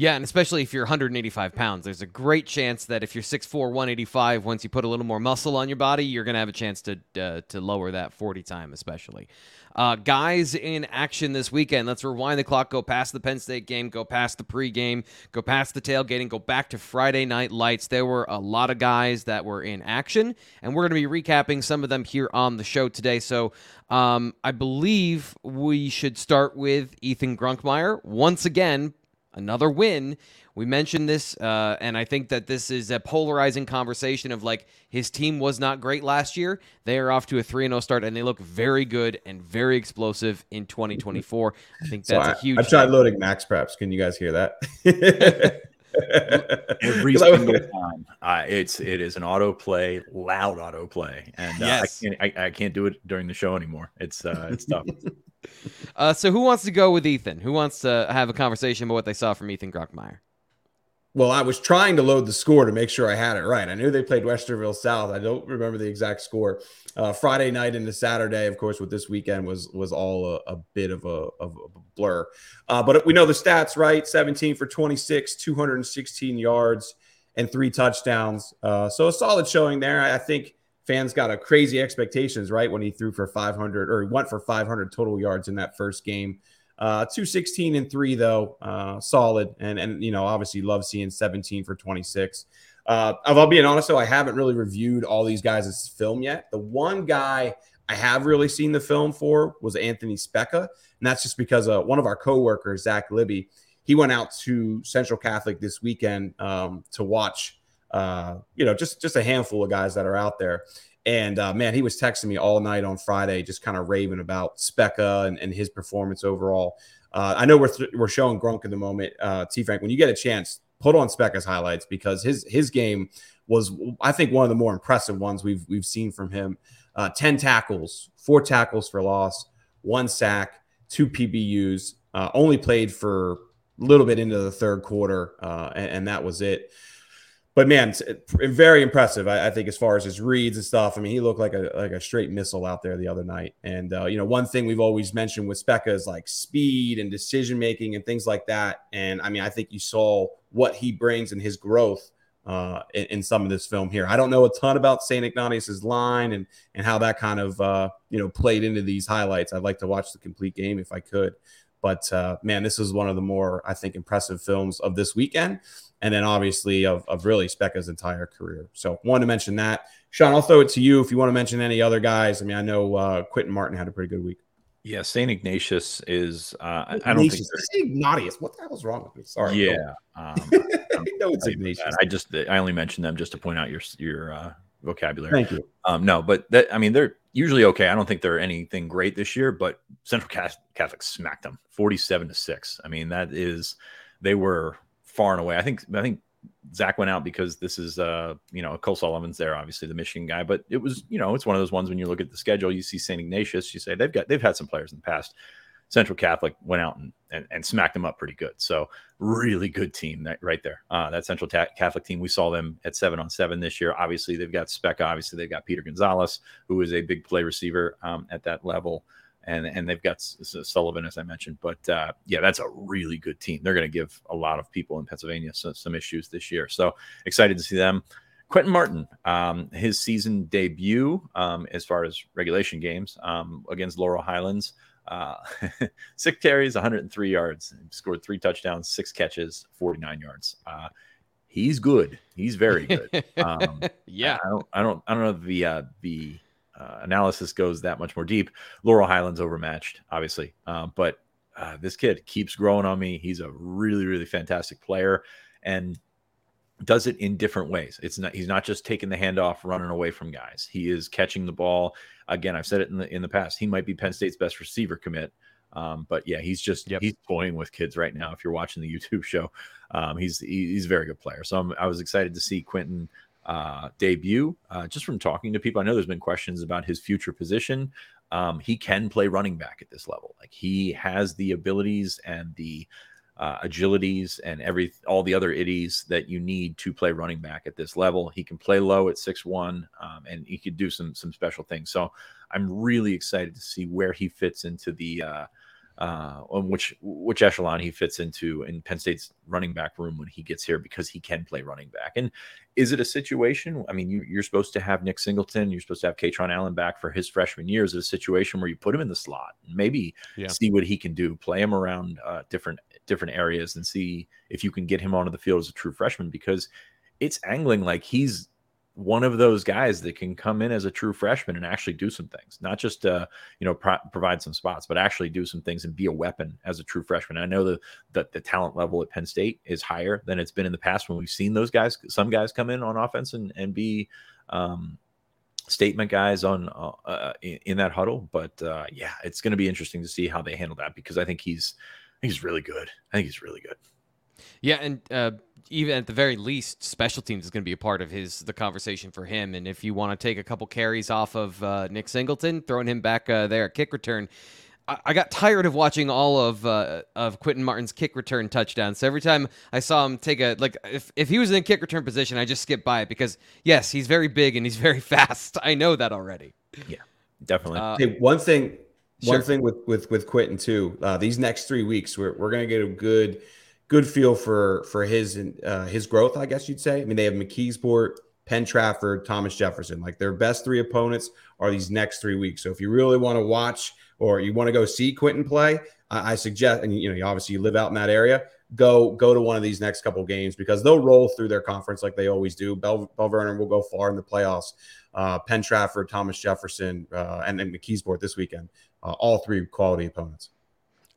Yeah, and especially if you're 185 pounds, there's a great chance that if you're 6'4", 185, once you put a little more muscle on your body, you're going to have a chance to uh, to lower that 40 time, especially. Uh, guys in action this weekend. Let's rewind the clock, go past the Penn State game, go past the pregame, go past the tailgating, go back to Friday night lights. There were a lot of guys that were in action, and we're going to be recapping some of them here on the show today. So um, I believe we should start with Ethan Grunkemeyer Once again, another win we mentioned this, uh, and I think that this is a polarizing conversation of like his team was not great last year. They are off to a 3 0 start, and they look very good and very explosive in 2024. I think that's so I, a huge. I've tried thing. loading MaxPreps. Can you guys hear that? [LAUGHS] Every [LAUGHS] single time, uh, it's it is an autoplay, loud autoplay, and uh, yes. I can't I, I, can't do it during the show anymore. It's uh, it's tough. [LAUGHS] Uh, so who wants to go with Ethan? Who wants to have a conversation about what they saw from Ethan Grunkemeyer? Well, I was trying to load the score to make sure I had it right. I knew they played Westerville South. I don't remember the exact score. Uh, Friday night into Saturday, of course, with this weekend was was all a, a bit of a, of a blur. Uh, but we know the stats right: 17 for 26, 216 yards, and three touchdowns. Uh, so a solid showing there. I think fans got a crazy expectations right when he threw for 500 or went for 500 total yards in that first game. Uh, 216 and three though, uh, solid, and and you know obviously love seeing 17 for 26. Uh, I'll being honest though, I haven't really reviewed all these guys' film yet. The one guy I have really seen the film for was Anthony Speca, and that's just because uh, one of our coworkers, Zach Libby, he went out to Central Catholic this weekend um, to watch, uh, you know, just just a handful of guys that are out there. And uh, man, he was texting me all night on Friday, just kind of raving about Speca and, and his performance overall. Uh, I know we're, th- we're showing Grunk in the moment, uh, T Frank. When you get a chance, put on Speca's highlights because his his game was, I think, one of the more impressive ones we've we've seen from him. Uh, Ten tackles, four tackles for loss, one sack, two PBUs. Uh, only played for a little bit into the third quarter, uh, and, and that was it but man, very impressive. I, I, think as far as his reads and stuff. I mean, he looked like a like a straight missile out there the other night. And uh, you know, one thing we've always mentioned with Speca is like speed and decision making and things like that. And I mean, I think you saw what he brings and his growth uh, in, in, some of this film here. I don't know a ton about St. Ignatius's line and and how that kind of uh, you know played into these highlights. I'd like to watch the complete game if I could. But uh, man, this is one of the more I think impressive films of this weekend and then obviously of, of really Speca's entire career. So want to mention that. Sean, I'll throw it to you if you want to mention any other guys. I mean, I know uh, Quinton Martin had a pretty good week. Yeah, Saint Ignatius is. Uh, I don't think Ignatius. What the hell's wrong with me? Sorry. Yeah, um, [LAUGHS] no, it's Ignatius. I just I only mentioned them just to point out your your uh, vocabulary. Thank you. Um, no, but that I mean they're usually okay. I don't think they're anything great this year, but Central Catholic smacked them forty-seven to six. I mean that is they were far and away. I think I think Zach went out because this is uh you know a Cole Sullivan's there, obviously the Michigan guy, but it was you know it's one of those ones when you look at the schedule, you see St. Ignatius, you say they've got they've had some players in the past. Central Catholic went out and, and, and smacked them up pretty good. So really good team that, right there. Uh, that Central Ta- Catholic team, we saw them at seven on seven this year. Obviously, they've got Speca. Obviously, they've got Peter Gonzalez, who is a big play receiver um, at that level and and they've got Sullivan as I mentioned. But uh, yeah, that's a really good team. They're going to give a lot of people in Pennsylvania some, some issues this year. So excited to see them. Quinton Martin, um, his season debut um, as far as regulation games um, against Laurel Highlands. Uh, [LAUGHS] six carries, 103 yards, scored three touchdowns, six catches, 49 yards. Uh, he's good. He's very good. [LAUGHS] Um, yeah, I don't, I don't, I don't know the uh, the uh, analysis goes that much more deep. Laurel Highlands overmatched, obviously, uh, but uh, this kid keeps growing on me. He's a really, really fantastic player and does it in different ways. It's not he's not just taking the handoff, running away from guys. He is catching the ball. Again, I've said it in the in the past. He might be Penn State's best receiver commit. Um, but yeah, he's just yep. he's toying with kids right now. If you're watching the YouTube show, um, he's he's a very good player. So I'm, i was excited to see Quinton uh, debut. Uh, just from talking to people, I know there's been questions about his future position. Um, he can play running back at this level. Like he has the abilities and the uh, agilities and every all the other itties that you need to play running back at this level. He can play low at six one, um, and he could do some some special things. So I'm really excited to see where he fits into the uh, uh, which which echelon he fits into in Penn State's running back room when he gets here because he can play running back. And is it a situation? I mean, you, are supposed to have Nick Singleton, you're supposed to have Kaytron Allen back for his freshman year. Is it a situation where you put him in the slot, maybe yeah. see what he can do, play him around uh, different different areas, and see if you can get him onto the field as a true freshman because it's angling like he's one of those guys that can come in as a true freshman and actually do some things, not just uh, you know pro- provide some spots, but actually do some things and be a weapon as a true freshman. I know that the, the talent level at Penn State is higher than it's been in the past when we've seen those guys. Some guys come in on offense and and be um, statement guys on uh, uh in, in, that huddle. But uh, yeah, it's going to be interesting to see how they handle that because I think he's he's really good. I think he's really good. Yeah, and uh, even at the very least, special teams is going to be a part of his the conversation for him. And if you want to take a couple carries off of uh, Nick Singleton, throwing him back uh, there at kick return. I, I got tired of watching all of uh, of Quinton Martin's kick return touchdowns. So every time I saw him take a like, if if he was in a kick return position, I just skipped by it because yes, he's very big and he's [LAUGHS] very fast. I know that already. Yeah, definitely. Uh, hey, one thing, one sure. thing with with with Quinton too. Uh, these next three weeks, we're we're gonna get a good good feel for for his uh, his growth, I guess you'd say. I mean, they have McKeesport, Penn Trafford, Thomas Jefferson. Like their best three opponents are these next three weeks. So if you really want to watch or you want to go see Quinton play, I, I suggest, and you know, obviously you live out in that area, go go to one of these next couple games because they'll roll through their conference like they always do. Bell, Belle Vernon will go far in the playoffs. Uh, Penn Trafford, Thomas Jefferson, uh, and then McKeesport this weekend. Uh, all three quality opponents.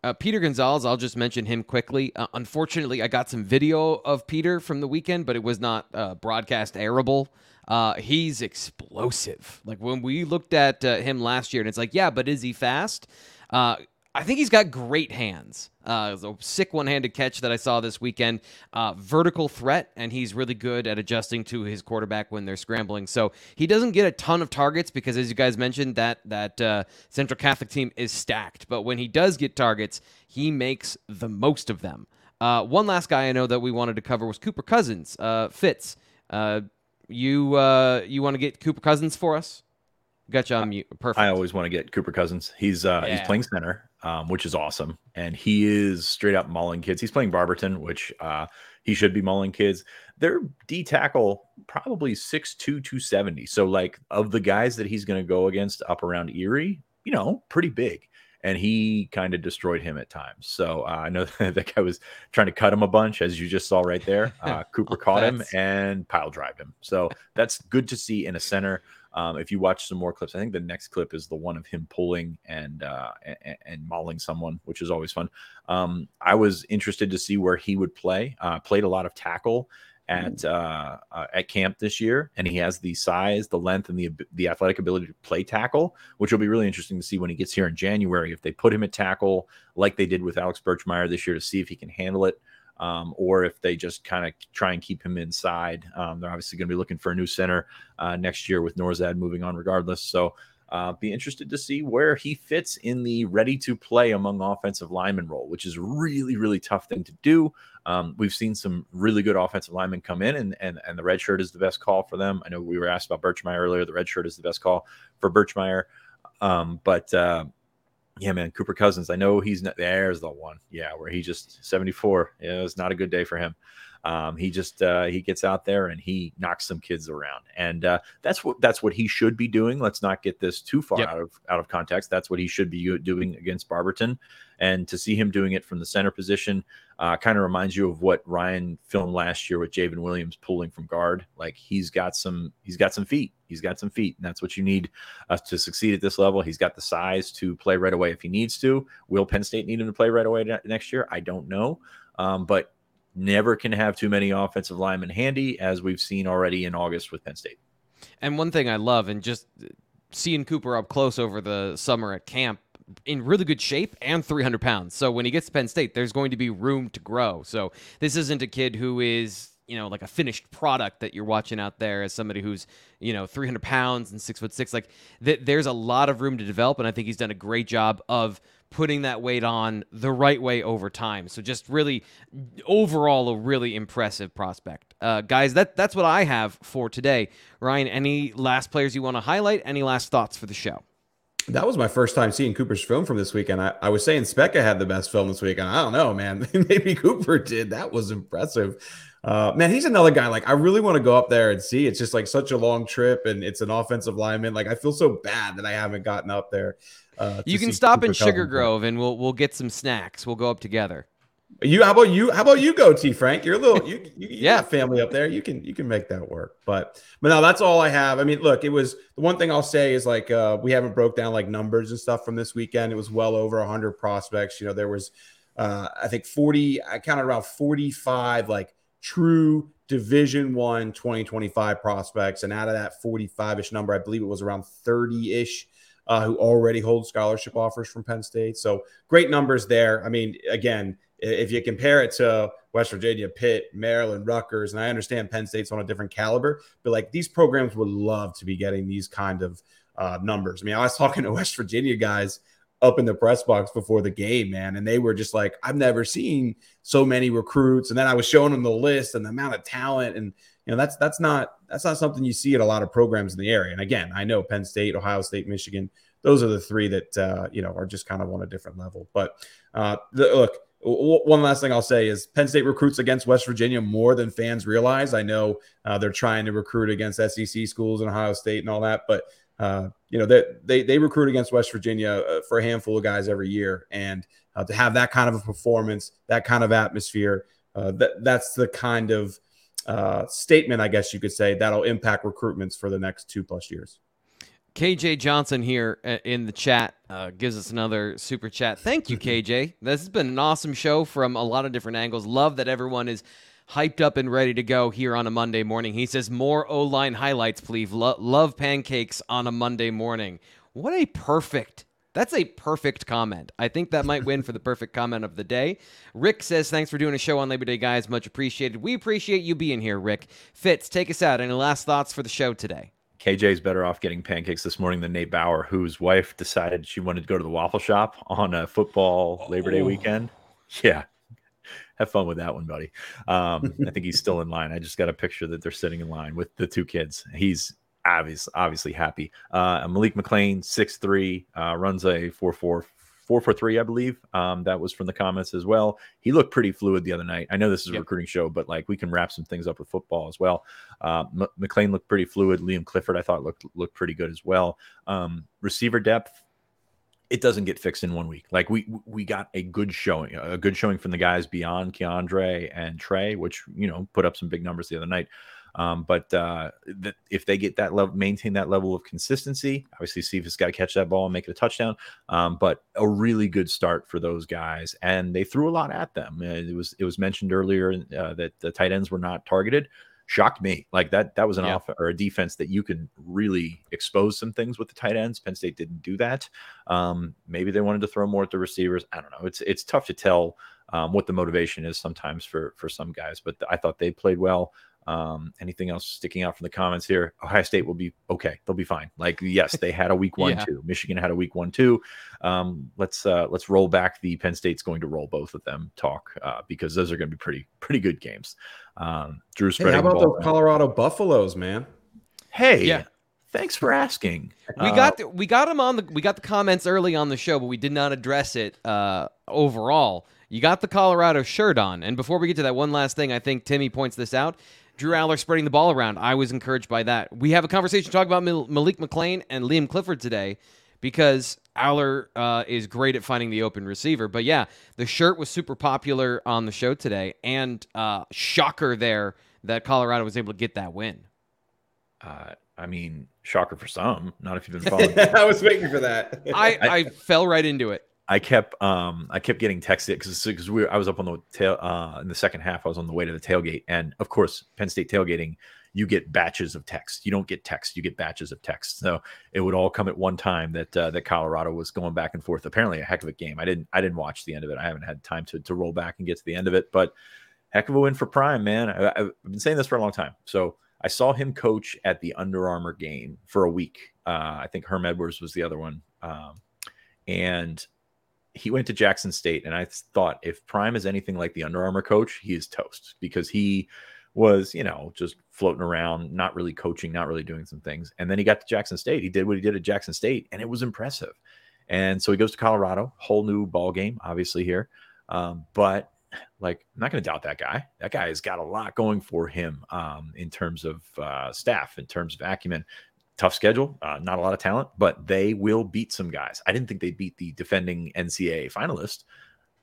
Uh, Peter Gonzalez, I'll just mention him quickly. Uh, unfortunately, I got some video of Peter from the weekend, but it was not uh, broadcast airable. Uh, he's explosive. Like when we looked at uh, him last year, and it's like, yeah, but is he fast? Uh, I think he's got great hands. Uh, a sick one-handed catch that I saw this weekend. Uh, vertical threat, and he's really good at adjusting to his quarterback when they're scrambling. So he doesn't get a ton of targets because, as you guys mentioned, that that uh, Central Catholic team is stacked. But when he does get targets, he makes the most of them. Uh, one last guy I know that we wanted to cover was Cooper Cousins. Uh, Fitz, uh, you you want to get Cooper Cousins for us? Got you on mute. Perfect. I always want to get Cooper Cousins. He's uh yeah. he's playing center, um, which is awesome, and he is straight up mauling kids. He's playing Barberton, which uh he should be mauling kids. Their D tackle probably 6'2", 270. So like of the guys that he's going to go against up around Erie, you know, pretty big. And he kind of destroyed him at times. So uh, I know [LAUGHS] that guy was trying to cut him a bunch, as you just saw right there. Uh, [LAUGHS] Cooper caught him and pile drive him. So that's good to see in a center. Um, if you watch some more clips, I think the next clip is the one of him pulling and uh, and, and mauling someone, which is always fun. Um, I was interested to see where he would play. Uh, played a lot of tackle at uh, uh, at camp this year, and he has the size, the length, and the the athletic ability to play tackle, which will be really interesting to see when he gets here in January. If they put him at tackle like they did with Alex Birchmeier this year, to see if he can handle it um, or if they just kind of try and keep him inside. Um, they're obviously going to be looking for a new center uh, next year with Nourzad moving on regardless. So uh, be interested to see where he fits in the ready to play among offensive lineman role, which is really, really tough thing to do. Um, we've seen some really good offensive linemen come in, and, and and the red shirt is the best call for them. I know we were asked about Birchmeier earlier. The red shirt is the best call for Birchmeier, um, but uh, yeah, man, Cooper Cousins. I know he's not there's the one. Yeah, where he just 74. Yeah, it was not a good day for him. Um, he just uh, he gets out there and he knocks some kids around, and uh, that's what that's what he should be doing. Let's not get this too far yep. out of out of context. That's what he should be doing against Barberton, and to see him doing it from the center position uh, kind of reminds you of what Ryan filmed last year with J'ven Williams pulling from guard. Like he's got some he's got some feet. He's got some feet, and that's what you need uh, to succeed at this level. He's got the size to play right away if he needs to. Will Penn State need him to play right away next year? I don't know, um, but never can have too many offensive linemen handy, as we've seen already in August with Penn State. And one thing I love, and just uh, seeing Cooper up close over the summer at camp, in really good shape and 300 pounds. So when he gets to Penn State, there's going to be room to grow. So this isn't a kid who is you know like a finished product that you're watching out there as somebody who's you know 300 pounds and six foot six like th- there's a lot of room to develop and i think he's done a great job of putting that weight on the right way over time so just really overall a really impressive prospect uh, guys that that's what i have for today ryan any last players you want to highlight any last thoughts for the show that was my first time seeing Cooper's film from this weekend. I, I was saying Speca had the best film this weekend. I don't know, man. [LAUGHS] Maybe Cooper did. That was impressive. Uh, man, he's another guy. Like, I really want to go up there and see. It's just like such a long trip, and it's an offensive lineman. Like, I feel so bad that I haven't gotten up there. Uh, you can stop in Sugar Grove, and we'll we'll get some snacks. We'll go up together. You how about you? How about you go, T Frank? You're a little you, [LAUGHS] you, you yeah family up there. You can you can make that work. But but no, that's all I have. I mean, look, it was the one thing I'll say is like uh, we haven't broke down like numbers and stuff from this weekend. It was well over 100 prospects. You know, there was uh, I think 40. I counted around 45 like true Division One 2025 prospects, and out of that 45 ish number, I believe it was around 30 ish. Uh, who already hold scholarship offers from Penn State. So great numbers there. I mean, again, if you compare it to West Virginia, Pitt, Maryland, Rutgers, and I understand Penn State's on a different caliber, but like these programs would love to be getting these kind of uh, numbers. I mean, I was [LAUGHS] talking to West Virginia guys up in the press box before the game, man, and they were just like, I've never seen so many recruits. And then I was showing them the list and the amount of talent, and you know, that's that's not that's not something you see at a lot of programs in the area. And again, I know Penn State, Ohio State, Michigan, those are the three that uh, you know are just kind of on a different level. But uh, the, look one last thing I'll say is Penn State recruits against West Virginia more than fans realize. I know uh, they're trying to recruit against SEC schools and Ohio State and all that, but uh, you know they, they they recruit against West Virginia uh, for a handful of guys every year, and uh, to have that kind of a performance, that kind of atmosphere, uh, that that's the kind of uh, statement, I guess you could say, that'll impact recruitments for the next two plus years. KJ Johnson here uh, in the chat uh, gives us another super chat. Thank you, KJ. This has been an awesome show from a lot of different angles. Love that everyone is hyped up and ready to go here on a Monday morning. He says, More O line highlights, please. Lo- love pancakes on a Monday morning. What a perfect. That's a perfect comment. I think that might win for the perfect comment of the day. Rick says, Thanks for doing a show on Labor Day, guys. Much appreciated. We appreciate you being here, Rick. Fitz, take us out. Any last thoughts for the show today? KJ's better off getting pancakes this morning than Nate Bauer, whose wife decided she wanted to go to the waffle shop on a football Labor Day oh. weekend. Yeah. Have fun with that one, buddy. Um, I think he's still in line. I just got a picture that they're sitting in line with the two kids. He's obviously obviously happy. Uh, Malik McClain, six three, uh, runs a four four four for three, I believe. Um, that was from the comments as well. He looked pretty fluid the other night. I know this is a yep. recruiting show, but like we can wrap some things up with football as well. Uh, M- McClain looked pretty fluid. Liam Clifford, I thought looked looked pretty good as well. Um, receiver depth, it doesn't get fixed in one week. Like we we got a good showing, a good showing from the guys beyond Keandre and Trey, which you know put up some big numbers the other night. Um, but uh, that if they get that level, maintain that level of consistency, obviously Steve has got to catch that ball and make it a touchdown. Um, but a really good start for those guys, and they threw a lot at them. It was it was mentioned earlier uh, that the tight ends were not targeted. Shocked me like that. That was an yeah. off or a defense that you can really expose some things with the tight ends. Penn State didn't do that. Um, maybe they wanted to throw more at the receivers. I don't know. It's it's tough to tell um, what the motivation is sometimes for for some guys, but I thought they played well. Um, anything else sticking out from the comments here? Ohio State will be okay. They'll be fine. Like, yes, they had a week [LAUGHS] one, yeah. two. Michigan had a week one, two. Um, let's uh, let's roll back the Penn State's going to roll both of them talk uh, because those are going to be pretty pretty good games. Um, Drew spreading. Hey, how about those Colorado Buffaloes, man? Hey, yeah. Thanks for asking. We uh, got the, we got them on the we got the comments early on the show, but we did not address it uh, overall. You got the Colorado shirt on, and before we get to that, one last thing, I think Timmy points this out. Drew Allar spreading the ball around. I was encouraged by that. We have a conversation talk about Malik McClain and Liam Clifford today because Aller uh, is great at finding the open receiver. But yeah, the shirt was super popular on the show today, and uh, shocker there that Colorado was able to get that win. Uh, I mean, shocker for some. Not if you've been [LAUGHS] following. [LAUGHS] I was waiting for that. I, I fell right into it. I kept um I kept getting texted because because we were, I was up on the tail uh in the second half I was on the way to the tailgate and of course Penn State tailgating you get batches of text you don't get text you get batches of text so it would all come at one time that uh, that Colorado was going back and forth apparently a heck of a game I didn't I didn't watch the end of it I haven't had time to to roll back and get to the end of it but heck of a win for Prime, man. I, have been saying this for a long time. So I saw him coach at the Under Armour game for a week. Uh, I think Herm Edwards was the other one. Um, and he went to Jackson State. And I thought if Prime is anything like the Under Armour coach, he is toast because he was, you know, just floating around, not really coaching, not really doing some things. And then he got to Jackson State. He did what he did at Jackson State, and it was impressive. And so he goes to Colorado, whole new ball game, obviously here. Um, but like, I'm not going to doubt that guy. That guy has got a lot going for him um, in terms of uh, staff, in terms of acumen. Tough schedule, uh, not a lot of talent, but they will beat some guys. I didn't think they'd beat the defending NCAA finalist,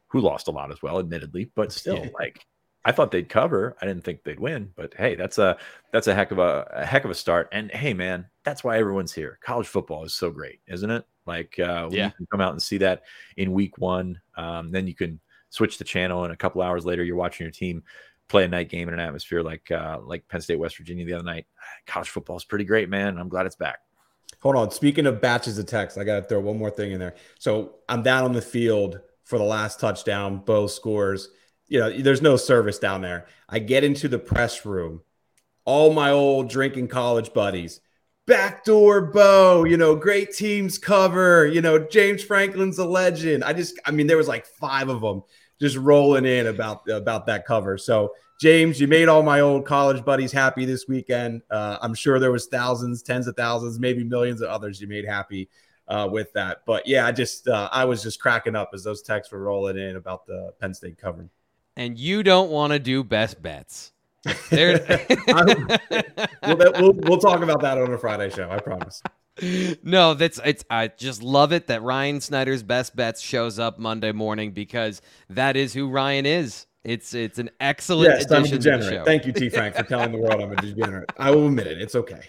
who lost a lot as well, admittedly, but still, like I thought they'd cover. I didn't think they'd win, but hey, that's a that's a heck of a, a, heck of a start. And hey, man, that's why everyone's here. College football is so great, isn't it? Like, uh, yeah. you can come out and see that in week one, um, then you can switch the channel, and a couple hours later, you're watching your team play a night game in an atmosphere like uh, like Penn State, West Virginia the other night. College football is pretty great, man. I'm glad it's back. Hold on. Speaking of batches of text, I got to throw one more thing in there. So I'm down on the field for the last touchdown. Beau scores. You know, there's no service down there. I get into the press room. All my old drinking college buddies backdoor Beau, you know, great teams cover, you know, James Franklin's a legend. I just, I mean, there was like five of them just rolling in about about that cover. So James, you made all my old college buddies happy this weekend. Uh, I'm sure there was thousands, tens of thousands, maybe millions of others you made happy uh, with that. But yeah, I just uh, I was just cracking up as those texts were rolling in about the Penn State cover. And you don't want to do best bets. [LAUGHS] we'll, we'll, we'll talk about that on a Friday show. I promise [LAUGHS] no, that's it's. I just love it that Ryan Snyder's best bets shows up Monday morning because that is who Ryan is. It's it's an excellent yes, I'm a degenerate. Thank you, T. Frank, for telling the world I'm a [LAUGHS] degenerate. I will admit it. It's okay.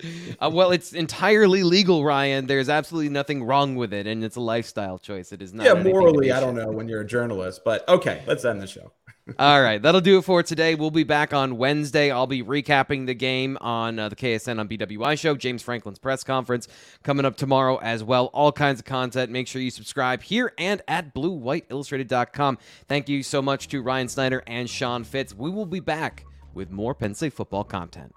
[LAUGHS] Uh, well, it's entirely legal, Ryan. There's absolutely nothing wrong with it, and it's a lifestyle choice. It is not. Yeah, morally, I don't know when you're a journalist, but okay, let's end the show. [LAUGHS] All right, that'll do it for today. We'll be back on Wednesday. I'll be recapping the game on uh, the KSN on BWI show, James Franklin's press conference coming up tomorrow as well. All kinds of content. Make sure you subscribe here and at bluewhiteillustrated.com. Thank you so much to Ryan Snyder and Sean Fitz. We will be back with more Penn State football content.